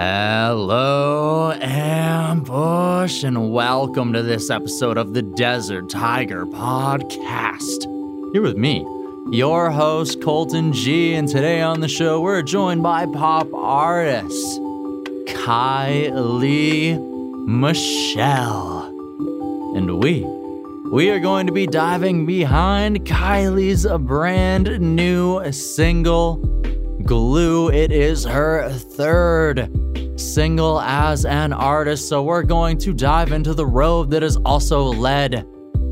Hello, Ambush, and welcome to this episode of the Desert Tiger Podcast. Here with me, your host, Colton G, and today on the show, we're joined by pop artist Kylie Michelle. And we, we are going to be diving behind Kylie's brand new single, Glue. It is her third single as an artist, so we're going to dive into the road that has also led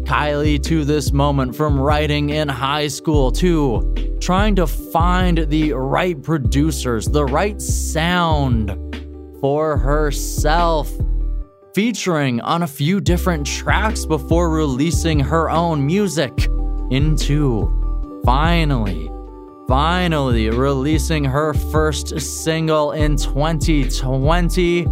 Kylie to this moment from writing in high school to trying to find the right producers, the right sound for herself, featuring on a few different tracks before releasing her own music into finally finally releasing her first single in 2020.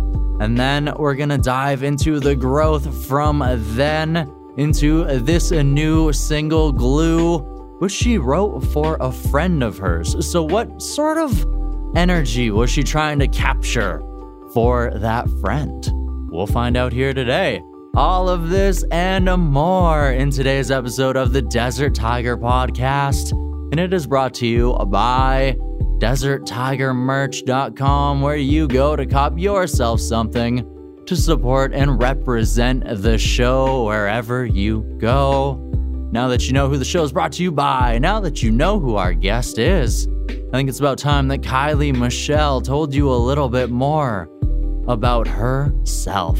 And then we're gonna dive into the growth from then into this new single, Glue, which she wrote for a friend of hers. So, what sort of energy was she trying to capture for that friend? We'll find out here today. All of this and more in today's episode of the Desert Tiger Podcast and it is brought to you by DesertTigerMerch.com, where you go to cop yourself something to support and represent the show wherever you go. Now that you know who the show is brought to you by, now that you know who our guest is, I think it's about time that Kylie Michelle told you a little bit more about herself.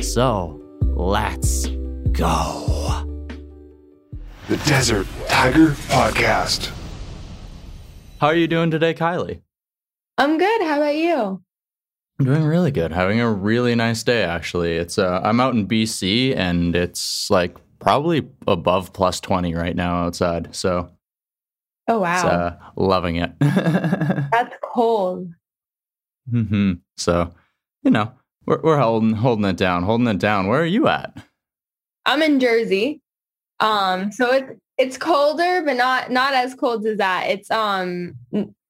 So let's go. The Desert Tiger Podcast. How are you doing today, Kylie? I'm good. How about you? I'm doing really good. Having a really nice day actually. It's uh I'm out in BC and it's like probably above plus 20 right now outside. So Oh wow. It's, uh, loving it. That's cold. hmm So, you know, we're we're holding holding it down, holding it down. Where are you at? I'm in Jersey. Um so it's it's colder, but not not as cold as that. It's um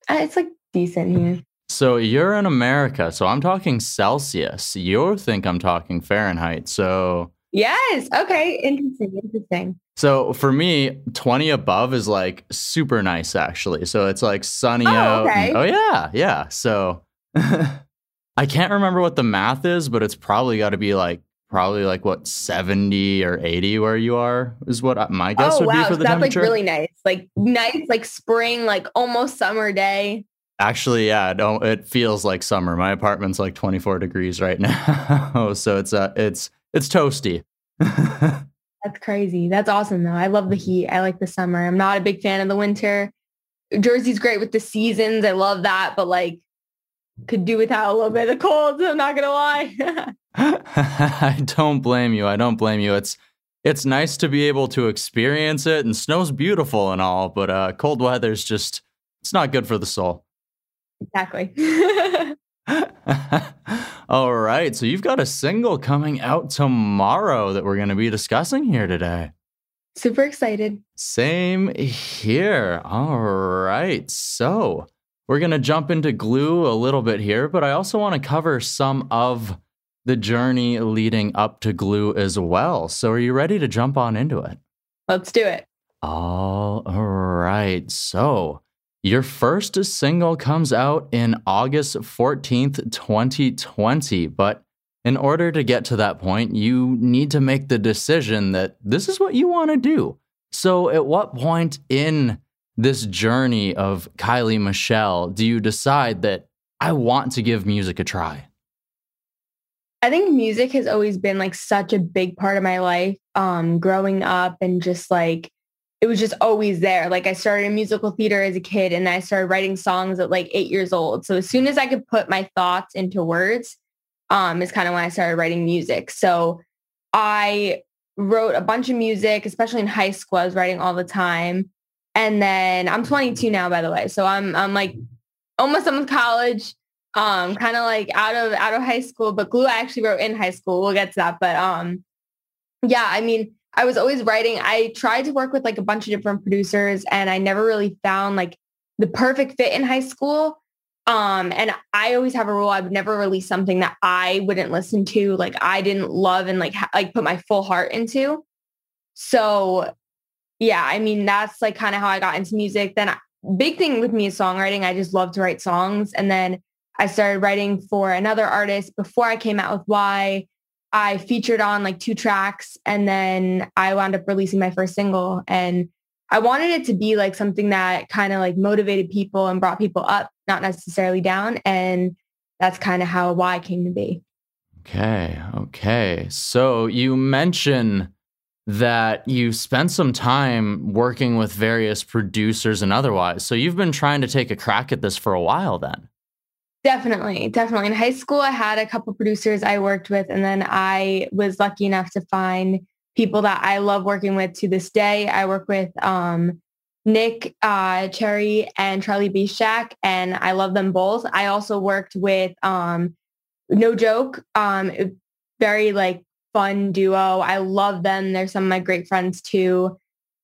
it's like decent here. So you're in America, so I'm talking Celsius. You think I'm talking Fahrenheit. So Yes. Okay. Interesting. Interesting. So for me, 20 above is like super nice actually. So it's like sunny Oh, out. okay. and- oh yeah, yeah. So I can't remember what the math is, but it's probably got to be like probably like what 70 or 80 where you are is what my guess oh would wow. be for the So that's like really nice. Like nice, like spring, like almost summer day. Actually, yeah, it, don't, it feels like summer. My apartment's like 24 degrees right now. so it's uh it's it's toasty. That's crazy. That's awesome though. I love the heat. I like the summer. I'm not a big fan of the winter. Jersey's great with the seasons. I love that, but like could do without a little bit of the cold. I'm not gonna lie. I don't blame you. I don't blame you. It's it's nice to be able to experience it and snow's beautiful and all, but uh cold weather's just it's not good for the soul. exactly. all right. So you've got a single coming out tomorrow that we're going to be discussing here today. Super excited. Same here. All right. So we're going to jump into glue a little bit here, but I also want to cover some of the journey leading up to glue as well. So are you ready to jump on into it? Let's do it. All right. So your first single comes out in August 14th, 2020. But in order to get to that point, you need to make the decision that this is what you want to do. So, at what point in this journey of Kylie Michelle do you decide that I want to give music a try? I think music has always been like such a big part of my life um growing up and just like it was just always there. Like I started in musical theater as a kid and I started writing songs at like 8 years old. So as soon as I could put my thoughts into words um is kind of when I started writing music. So I wrote a bunch of music, especially in high school. I was writing all the time. And then I'm 22 now, by the way. So I'm I'm like almost done with college um kind of like out of out of high school but glue i actually wrote in high school we'll get to that but um yeah i mean i was always writing i tried to work with like a bunch of different producers and i never really found like the perfect fit in high school Um, and I always have a rule. I would never release something that I wouldn't listen to, like I didn't love and like, ha- like put my full heart into. So yeah, I mean, that's like kind of how I got into music. Then big thing with me is songwriting. I just love to write songs. And then I started writing for another artist before I came out with Why. I featured on like two tracks and then I wound up releasing my first single. And I wanted it to be like something that kind of like motivated people and brought people up, not necessarily down. And that's kind of how why came to be. Okay. Okay. So you mentioned that you spent some time working with various producers and otherwise. So you've been trying to take a crack at this for a while then. Definitely, definitely. In high school, I had a couple producers I worked with, and then I was lucky enough to find people that I love working with to this day. I work with um, Nick uh, Cherry and Charlie Bishak, and I love them both. I also worked with um, No Joke, um, very like fun duo. I love them. They're some of my great friends too.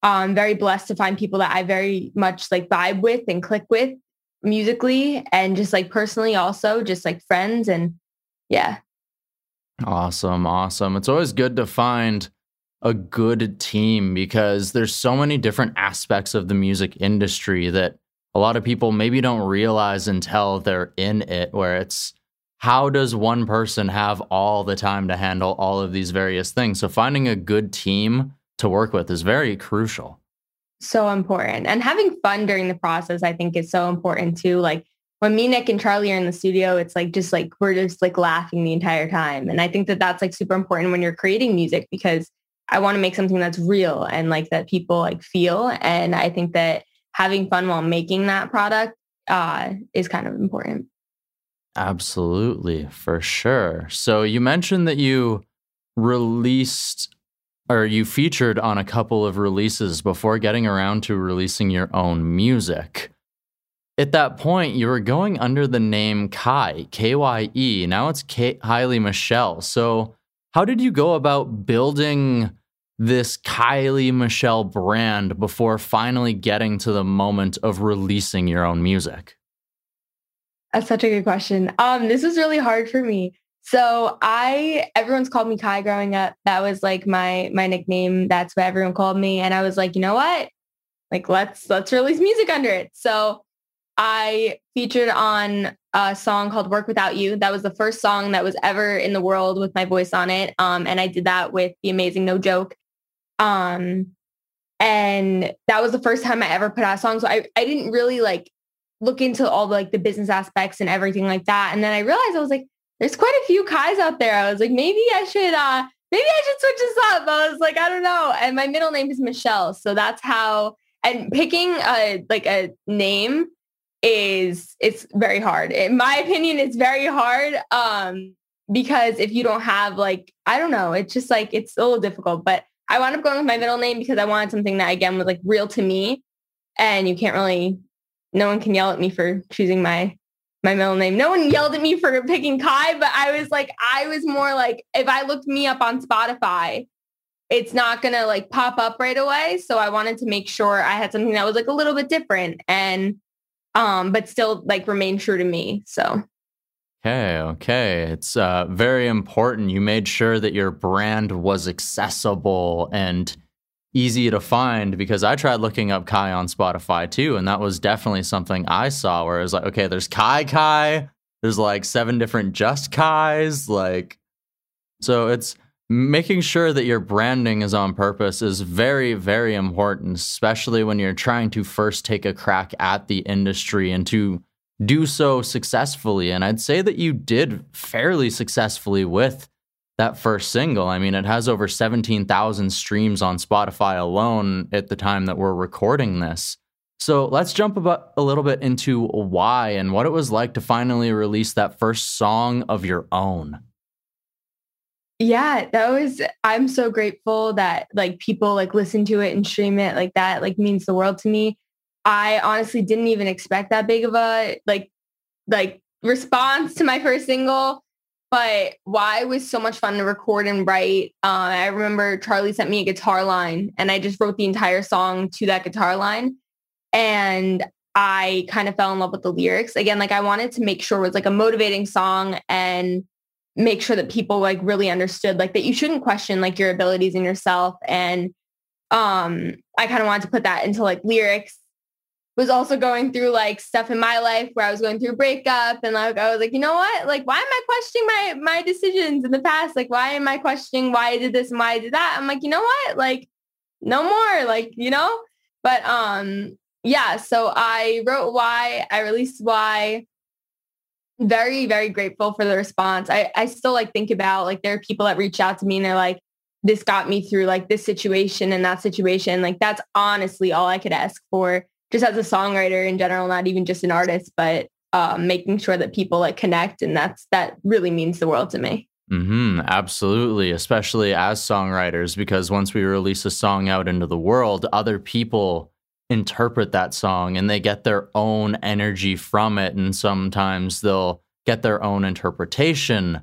I'm very blessed to find people that I very much like vibe with and click with musically and just like personally also just like friends and yeah. Awesome. Awesome. It's always good to find a good team because there's so many different aspects of the music industry that a lot of people maybe don't realize until they're in it where it's how does one person have all the time to handle all of these various things so finding a good team to work with is very crucial so important and having fun during the process i think is so important too like when me nick and charlie are in the studio it's like just like we're just like laughing the entire time and i think that that's like super important when you're creating music because I want to make something that's real and like that people like feel. And I think that having fun while making that product uh, is kind of important. Absolutely, for sure. So you mentioned that you released or you featured on a couple of releases before getting around to releasing your own music. At that point, you were going under the name Kye, K Y E. Now it's Kylie Michelle. So, how did you go about building this Kylie Michelle brand before finally getting to the moment of releasing your own music? That's such a good question. Um, this was really hard for me. So I, everyone's called me Kye growing up. That was like my my nickname. That's what everyone called me. And I was like, you know what? Like let's let's release music under it. So I featured on a song called Work Without You. That was the first song that was ever in the world with my voice on it. Um, and I did that with the amazing No Joke. Um, and that was the first time I ever put out a song. So I, I didn't really like look into all the, like the business aspects and everything like that. And then I realized I was like, there's quite a few Kyes out there. I was like, maybe I should, uh, maybe I should switch this up. I was like, I don't know. And my middle name is Michelle. So that's how, and picking a, like a name is, it's very hard. In my opinion, it's very hard. Um, because if you don't have like, I don't know, it's just like, it's a little difficult, but I wound up going with my middle name because I wanted something that again was like real to me. And you can't really, no one can yell at me for choosing my my middle name. No one yelled at me for picking Kye, but I was like, I was more like, if I looked me up on Spotify, it's not gonna like pop up right away. So I wanted to make sure I had something that was like a little bit different and um, but still like remain true to me. So Okay, okay. It's uh, very important. You made sure that your brand was accessible and easy to find because I tried looking up Kye on Spotify too. And that was definitely something I saw where it was like, okay, there's Kai Kai, there's like seven different just Kais. Like, so it's making sure that your branding is on purpose is very, very important, especially when you're trying to first take a crack at the industry and to do so successfully. And I'd say that you did fairly successfully with that first single. I mean, it has over 17,000 streams on Spotify alone at the time that we're recording this. So let's jump about a little bit into why and what it was like to finally release that first song of your own. Yeah, that was I'm so grateful that like people like listen to it and stream it like that like means the world to me. I honestly didn't even expect that big of a like like response to my first single. But why was so much fun to record and write. Uh, I remember Charlie sent me a guitar line and I just wrote the entire song to that guitar line. And I kind of fell in love with the lyrics. Again, like I wanted to make sure it was like a motivating song and make sure that people like really understood like that you shouldn't question like your abilities in yourself. And um I kind of wanted to put that into like lyrics. Was also going through like stuff in my life where I was going through breakup and like I was like, you know what? Like why am I questioning my my decisions in the past? Like why am I questioning why I did this and why I did that? I'm like, you know what? Like no more. Like, you know? But um yeah, so I wrote why, I released why. Very, very grateful for the response. I, I still like think about like there are people that reach out to me and they're like, this got me through like this situation and that situation. Like that's honestly all I could ask for just as a songwriter in general, not even just an artist, but um, making sure that people like connect. And that's, that really means the world to me. Mm-hmm, absolutely, especially as songwriters, because once we release a song out into the world, other people interpret that song and they get their own energy from it. And sometimes they'll get their own interpretation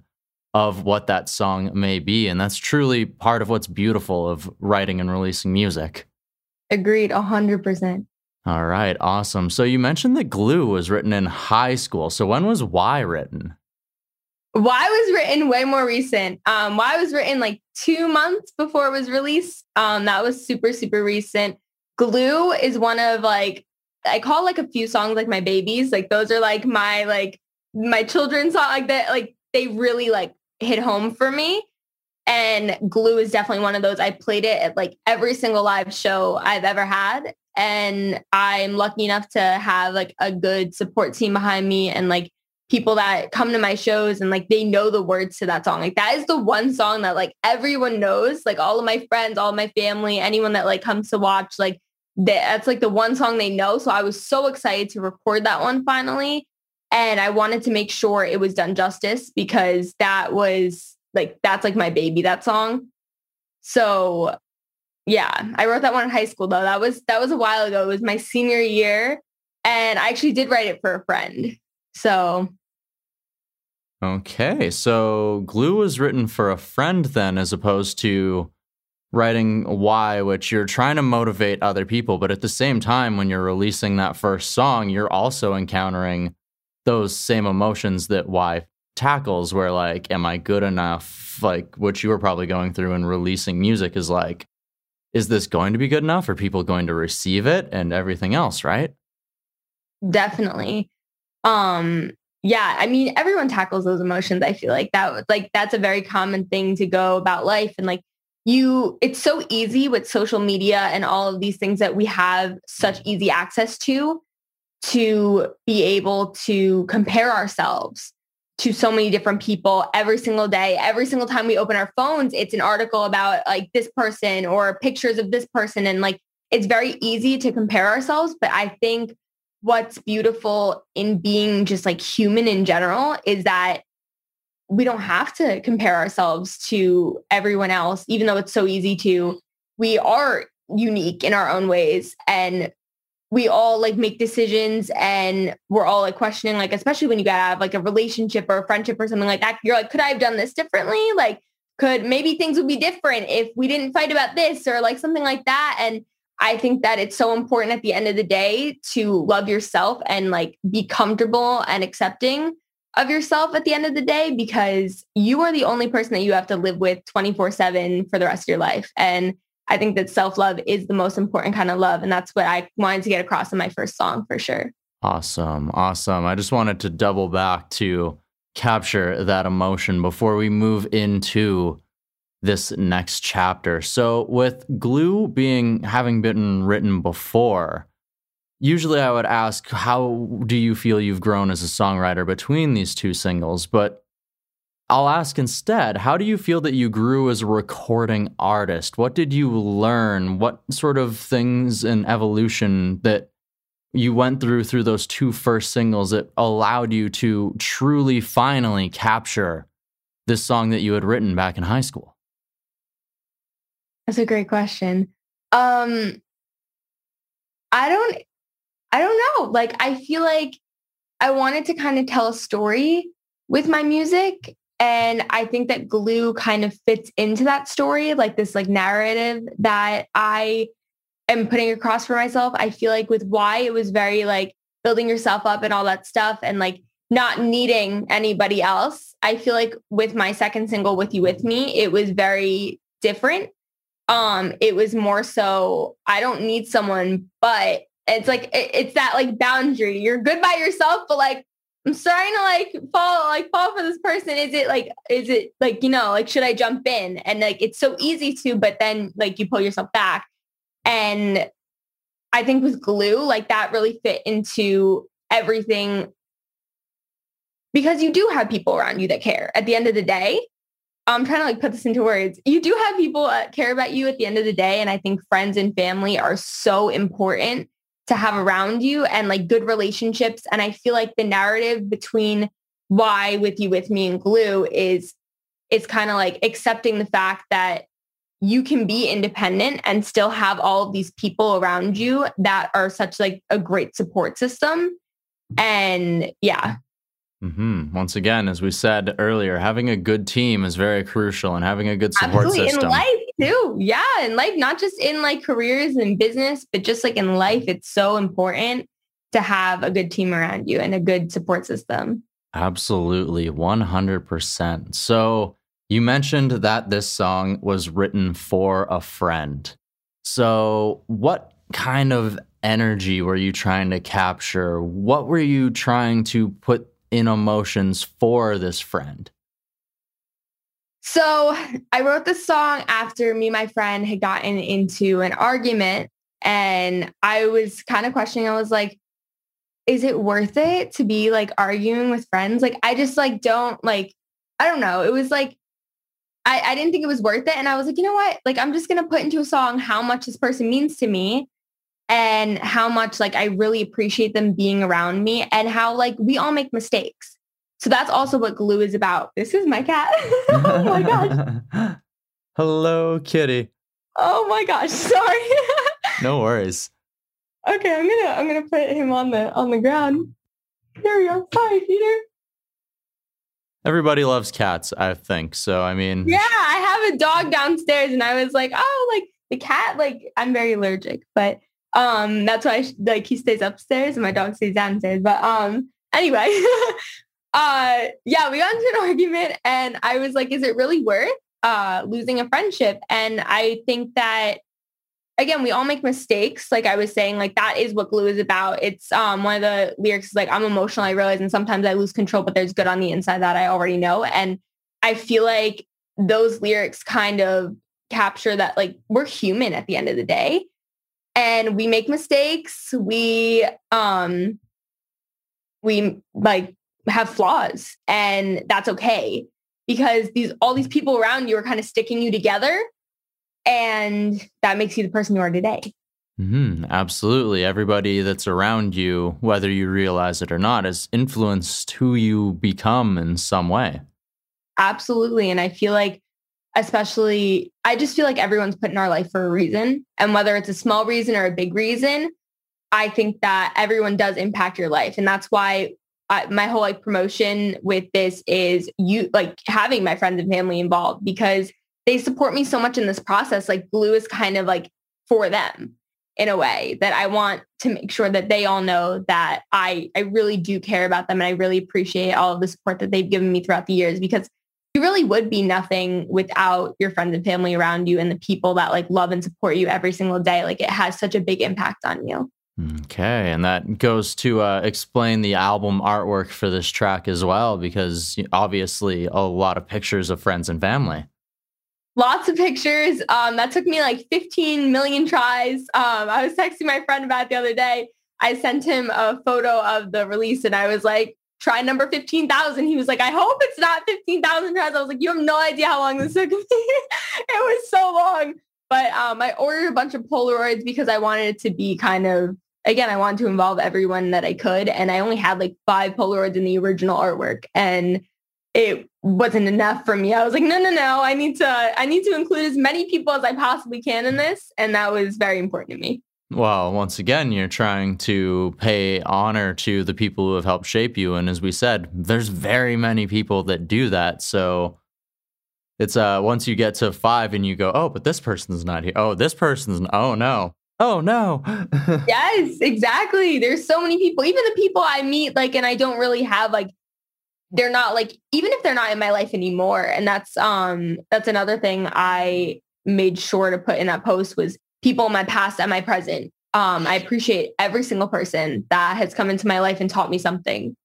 of what that song may be. And that's truly part of what's beautiful of writing and releasing music. Agreed, a 100%. All right, awesome. So you mentioned that Glue was written in high school. So when was Why written? Why was written way more recent. Um, Why was written like two months before it was released. Um, that was super, super recent. Glue is one of like I call like a few songs like my babies. Like those are like my like my children's song like that like they really like hit home for me. And Glue is definitely one of those. I played it at like every single live show I've ever had. And I'm lucky enough to have like a good support team behind me and like people that come to my shows and like they know the words to that song. Like that is the one song that like everyone knows, like all of my friends, all my family, anyone that like comes to watch, like that's like the one song they know. So I was so excited to record that one finally. And I wanted to make sure it was done justice because that was like, that's like my baby, that song. So yeah, I wrote that one in high school though. That was, that was a while ago. It was my senior year. And I actually did write it for a friend. So Okay, so glue was written for a friend then, as opposed to writing why, which you're trying to motivate other people. But at the same time, when you're releasing that first song, you're also encountering those same emotions that why tackles, where like, am I good enough? Like, what you were probably going through in releasing music is like, is this going to be good enough? Are people going to receive it and everything else, right? Definitely. Um, yeah, I mean, everyone tackles those emotions. I feel like that, like, that's a very common thing to go about life. And like, you it's so easy with social media and all of these things that we have such easy access to to be able to compare ourselves to so many different people every single day every single time we open our phones it's an article about like this person or pictures of this person and like it's very easy to compare ourselves but i think what's beautiful in being just like human in general is that we don't have to compare ourselves to everyone else, even though it's so easy to. We are unique in our own ways and we all like make decisions and we're all like questioning, like, especially when you have like a relationship or a friendship or something like that. You're like, could I have done this differently? Like, could maybe things would be different if we didn't fight about this or like something like that. And I think that it's so important at the end of the day to love yourself and like be comfortable and accepting of yourself at the end of the day because you are the only person that you have to live with 24 7 for the rest of your life. And I think that self-love is the most important kind of love. And that's what I wanted to get across in my first song for sure. Awesome. Awesome. I just wanted to double back to capture that emotion before we move into this next chapter. So with glue being having been written before, usually I would ask, how do you feel you've grown as a songwriter between these two singles? But I'll ask instead, how do you feel that you grew as a recording artist? What did you learn? What sort of things in evolution that you went through through those two first singles that allowed you to truly finally capture this song that you had written back in high school? That's a great question. Um, I don't I don't know. Like, I feel like I wanted to kind of tell a story with my music. And I think that glue kind of fits into that story, like this like narrative that I am putting across for myself. I feel like with why it was very like building yourself up and all that stuff and like not needing anybody else. I feel like with my second single with you with me, it was very different. Um it was more so I don't need someone but it's like it, it's that like boundary. You're good by yourself but like I'm starting to like fall like fall for this person. Is it like is it like you know like should I jump in? And like it's so easy to, but then like you pull yourself back. And I think with glue, like that really fit into everything because you do have people around you that care. At the end of the day, I'm trying to like put this into words. You do have people that care about you at the end of the day, and I think friends and family are so important to have around you and like good relationships. And I feel like the narrative between why with you, with me and glue is is kind of like accepting the fact that you can be independent and still have all of these people around you that are such like a great support system. And yeah, Mm-hmm. Once again, as we said earlier, having a good team is very crucial and having a good support Absolutely. system. In life too. Yeah. In life, not just in like careers and business, but just like in life, it's so important to have a good team around you and a good support system. Absolutely. 100%. So you mentioned that this song was written for a friend. So what kind of energy were you trying to capture? What were you trying to put in emotions for this friend? So I wrote this song after me and my friend had gotten into an argument and I was kind of questioning. I was like, is it worth it to be like arguing with friends? Like, I just like don't like, I don't know. It was like, I, I didn't think it was worth it. And I was like, you know what? Like, I'm just going to put into a song how much this person means to me and how much like I really appreciate them being around me and how like we all make mistakes. So that's also what glue is about. This is my cat. oh my gosh. Hello, kitty. Oh my gosh. Sorry. no worries. Okay, I'm gonna I'm gonna put him on the on the ground. There we go. Sorry, Peter. Everybody loves cats, I think. So I mean Yeah, I have a dog downstairs and I was like, oh like the cat, like I'm very allergic, but um, that's why like he stays upstairs and my dog stays downstairs. But um, anyway, uh, yeah, we got into an argument and I was like, is it really worth uh losing a friendship? And I think that again, we all make mistakes. Like I was saying, like that is what glue is about. It's um one of the lyrics is like, I'm emotional, I realize, and sometimes I lose control, but there's good on the inside that I already know. And I feel like those lyrics kind of capture that like we're human at the end of the day and we make mistakes. We um we like have flaws and that's okay because these all these people around you are kind of sticking you together and that makes you the person you are today. Mm-hmm. Absolutely. Everybody that's around you, whether you realize it or not, has influenced who you become in some way. Absolutely. And I feel like especially I just feel like everyone's put in our life for a reason. And whether it's a small reason or a big reason, I think that everyone does impact your life. And that's why I, my whole like promotion with this is you like having my friends and family involved because they support me so much in this process. Like glue is kind of like for them in a way that I want to make sure that they all know that I, I really do care about them and I really appreciate all of the support that they've given me throughout the years because you really would be nothing without your friends and family around you and the people that like love and support you every single day. Like it has such a big impact on you. Okay, and that goes to uh, explain the album artwork for this track as well, because obviously a lot of pictures of friends and family. Lots of pictures. Um, that took me like 15 million tries. Um, I was texting my friend about the other day. I sent him a photo of the release and I was like, try number 15,000. He was like, I hope it's not 15,000 tries. I was like, you have no idea how long this took me. it was so long. But um, I ordered a bunch of Polaroids because I wanted it to be kind of, again, I wanted to involve everyone that I could. And I only had like five Polaroids in the original artwork. And it wasn't enough for me. I was like, no, no, no, I need to, I need to include as many people as I possibly can in this. And that was very important to me. Well, once again, you're trying to pay honor to the people who have helped shape you. And as we said, there's very many people that do that. So it's uh once you get to five and you go, oh, but this person's not here. Oh, this person's oh no. Oh no. yes, exactly. There's so many people, even the people I meet, like, and I don't really have like, they're not like, even if they're not in my life anymore. And that's, um, that's another thing I made sure to put in that post was people in my past and my present. Um, I appreciate every single person that has come into my life and taught me something.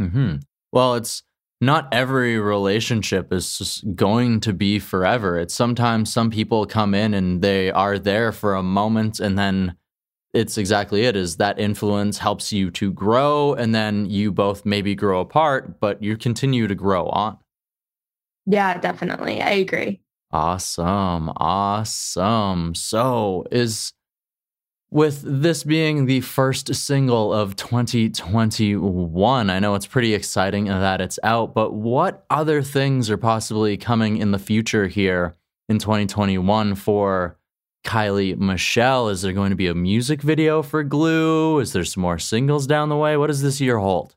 mm-hmm. Well, it's not every relationship is just going to be forever. It's sometimes some people come in and they are there for a moment and then it's exactly it is that influence helps you to grow and then you both maybe grow apart, but you continue to grow on. Yeah, definitely. I agree. Awesome. Awesome. So, is with this being the first single of 2021, I know it's pretty exciting that it's out, but what other things are possibly coming in the future here in 2021 for Kylie Michelle? Is there going to be a music video for Glue? Is there some more singles down the way? What does this year hold?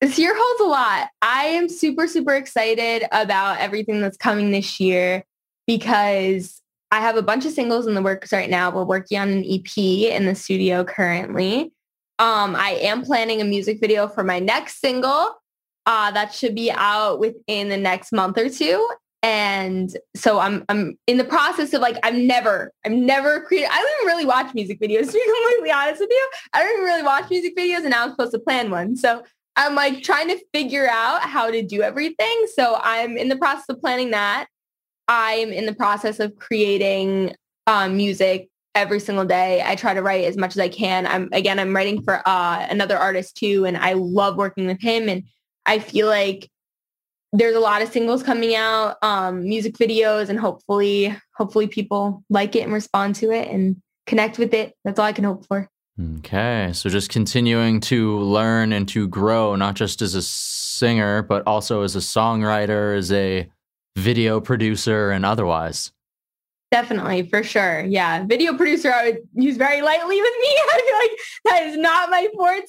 This year holds a lot. I am super, super excited about everything that's coming this year because I have a bunch of singles in the works right now. We're working on an EP in the studio currently. Um, I am planning a music video for my next single. Uh, that should be out within the next month or two. And so I'm I'm in the process of like I've never I've never created I don't even really watch music videos to be completely honest with you. I don't even really watch music videos and now I'm supposed to plan one. So I'm like trying to figure out how to do everything. So I'm in the process of planning that. I'm in the process of creating um, music every single day. I try to write as much as I can. I'm again, I'm writing for uh, another artist too, and I love working with him. And I feel like there's a lot of singles coming out, um, music videos, and hopefully, hopefully people like it and respond to it and connect with it. That's all I can hope for. Okay, so just continuing to learn and to grow, not just as a singer, but also as a songwriter, as a video producer and otherwise. Definitely, for sure. Yeah. Video producer I would use very lightly with me. I feel like that is not my forte.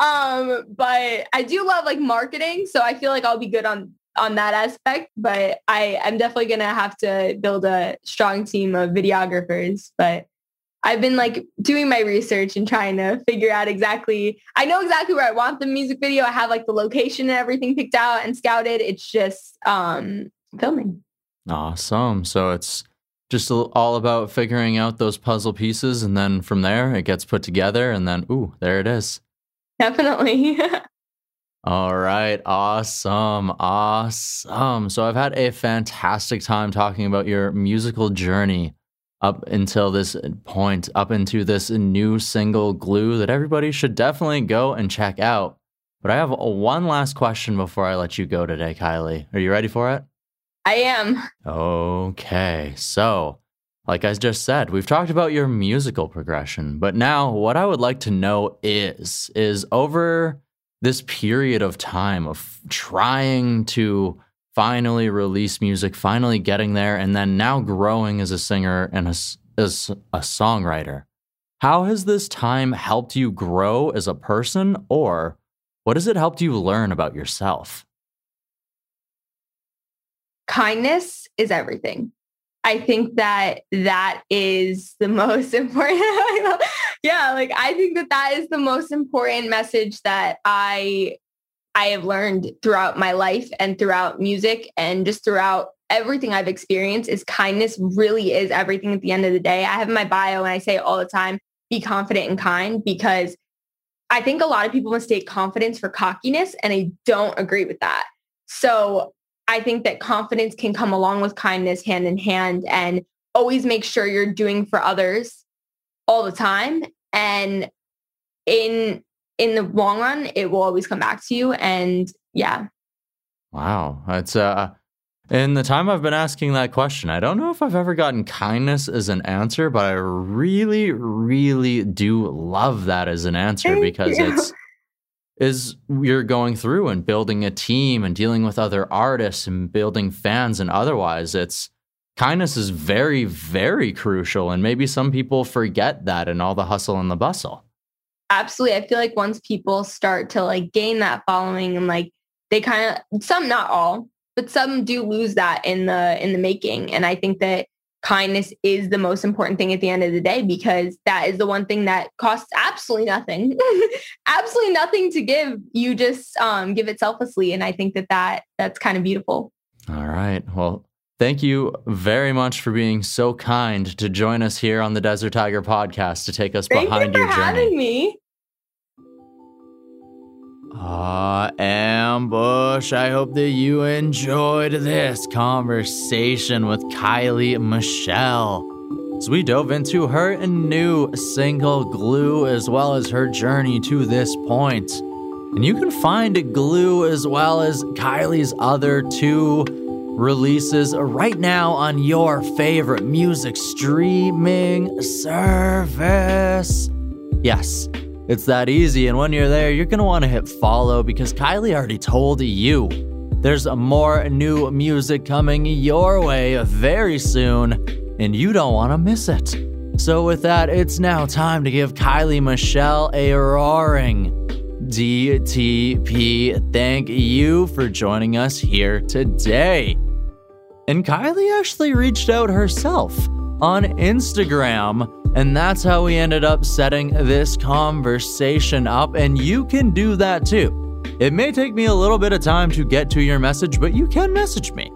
Um, but I do love like marketing. So I feel like I'll be good on on that aspect. But I, I'm definitely gonna have to build a strong team of videographers. But I've been like doing my research and trying to figure out exactly, I know exactly where I want the music video. I have like the location and everything picked out and scouted. It's just um, filming. Awesome. So it's just all about figuring out those puzzle pieces. And then from there, it gets put together. And then, ooh, there it is. Definitely. all right. Awesome. Awesome. So I've had a fantastic time talking about your musical journey up until this uh, point, up into this new single glue that everybody should definitely go and check out. But I have uh, one last question before I let you go today, Kylie. Are you ready for it? I am. Okay. So, like I just said, we've talked about your musical progression, but now what I would like to know is is over this period of time of trying to finally release music, finally getting there, and then now growing as a singer and as, as a songwriter. How has this time helped you grow as a person, or what has it helped you learn about yourself? Kindness is everything. I think that that is the most important. yeah, like I think that that is the most important message that I I have learned throughout my life and throughout music and just throughout everything I've experienced is kindness really is everything at the end of the day. I have my bio and I say all the time, be confident and kind because I think a lot of people mistake confidence for cockiness and I don't agree with that. So I think that confidence can come along with kindness hand in hand and always make sure you're doing for others all the time. And in in the long run, it will always come back to you. And yeah. Wow. It's uh in the time I've been asking that question, I don't know if I've ever gotten kindness as an answer, but I really, really do love that as an answer Thank because you. it's is you're going through and building a team and dealing with other artists and building fans and otherwise. It's kindness is very, very crucial. And maybe some people forget that in all the hustle and the bustle. Absolutely. I feel like once people start to like gain that following and like they kind of some not all, but some do lose that in the in the making. And I think that kindness is the most important thing at the end of the day because that is the one thing that costs absolutely nothing. Absolutely nothing to give. You just um, give it selflessly and i think that that that's kind of beautiful. All right. Well thank you very much for being so kind to join us here on the desert tiger podcast to take us thank behind you for your journey. having me Ah, Ambush, I hope that you enjoyed this conversation with Kylie Michelle. As we dove into her new single, Glue, as well as her journey to this point. And you can find Glue as well as Kylie's other two releases right now on your favorite music streaming service. Yes, it's that easy, and when you're there, you're gonna wanna hit follow because Kylie already told you. There's more new music coming your way very soon, and you don't wanna miss it. So, with that, it's now time to give Kylie Michelle a roaring DTP. Thank you for joining us here today. And Kylie actually reached out herself on Instagram and that's how we ended up setting this conversation up. And you can do that too. It may take me a little bit of time to get to your message, but you can message me.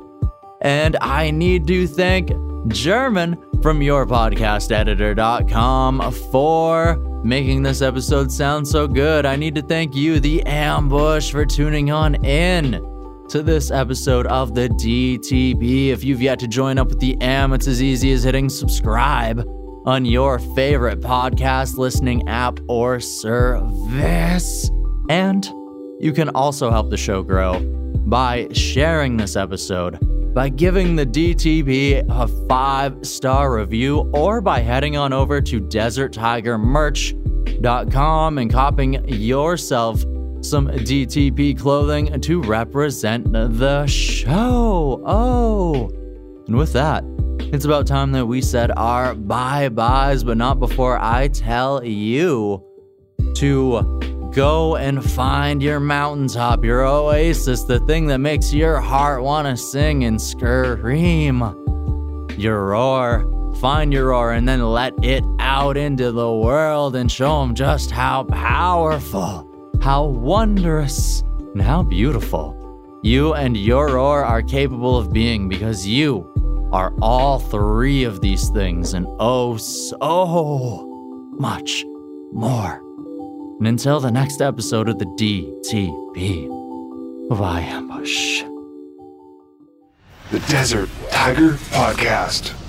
And I need to thank German from yourpodcasteditor.com for making this episode sound so good. I need to thank you, The Ambush, for tuning on in to this episode of the DTP. If you've yet to join up with the Am, it's as easy as hitting subscribe on your favorite podcast listening app or service. And you can also help the show grow by sharing this episode, by giving the DTP a five star review, or by heading on over to deserttigermerch.com and copying yourself some DTP clothing to represent the show. Oh, and with that, it's about time that we said our bye byes, but not before I tell you to go and find your mountaintop, your oasis, the thing that makes your heart want to sing and scream. Your roar. Find your roar and then let it out into the world and show them just how powerful, how wondrous, and how beautiful you and your roar are capable of being because you are all three of these things and oh so much more. And until the next episode of the DTP, bye, Ambush. The Desert Tiger Podcast.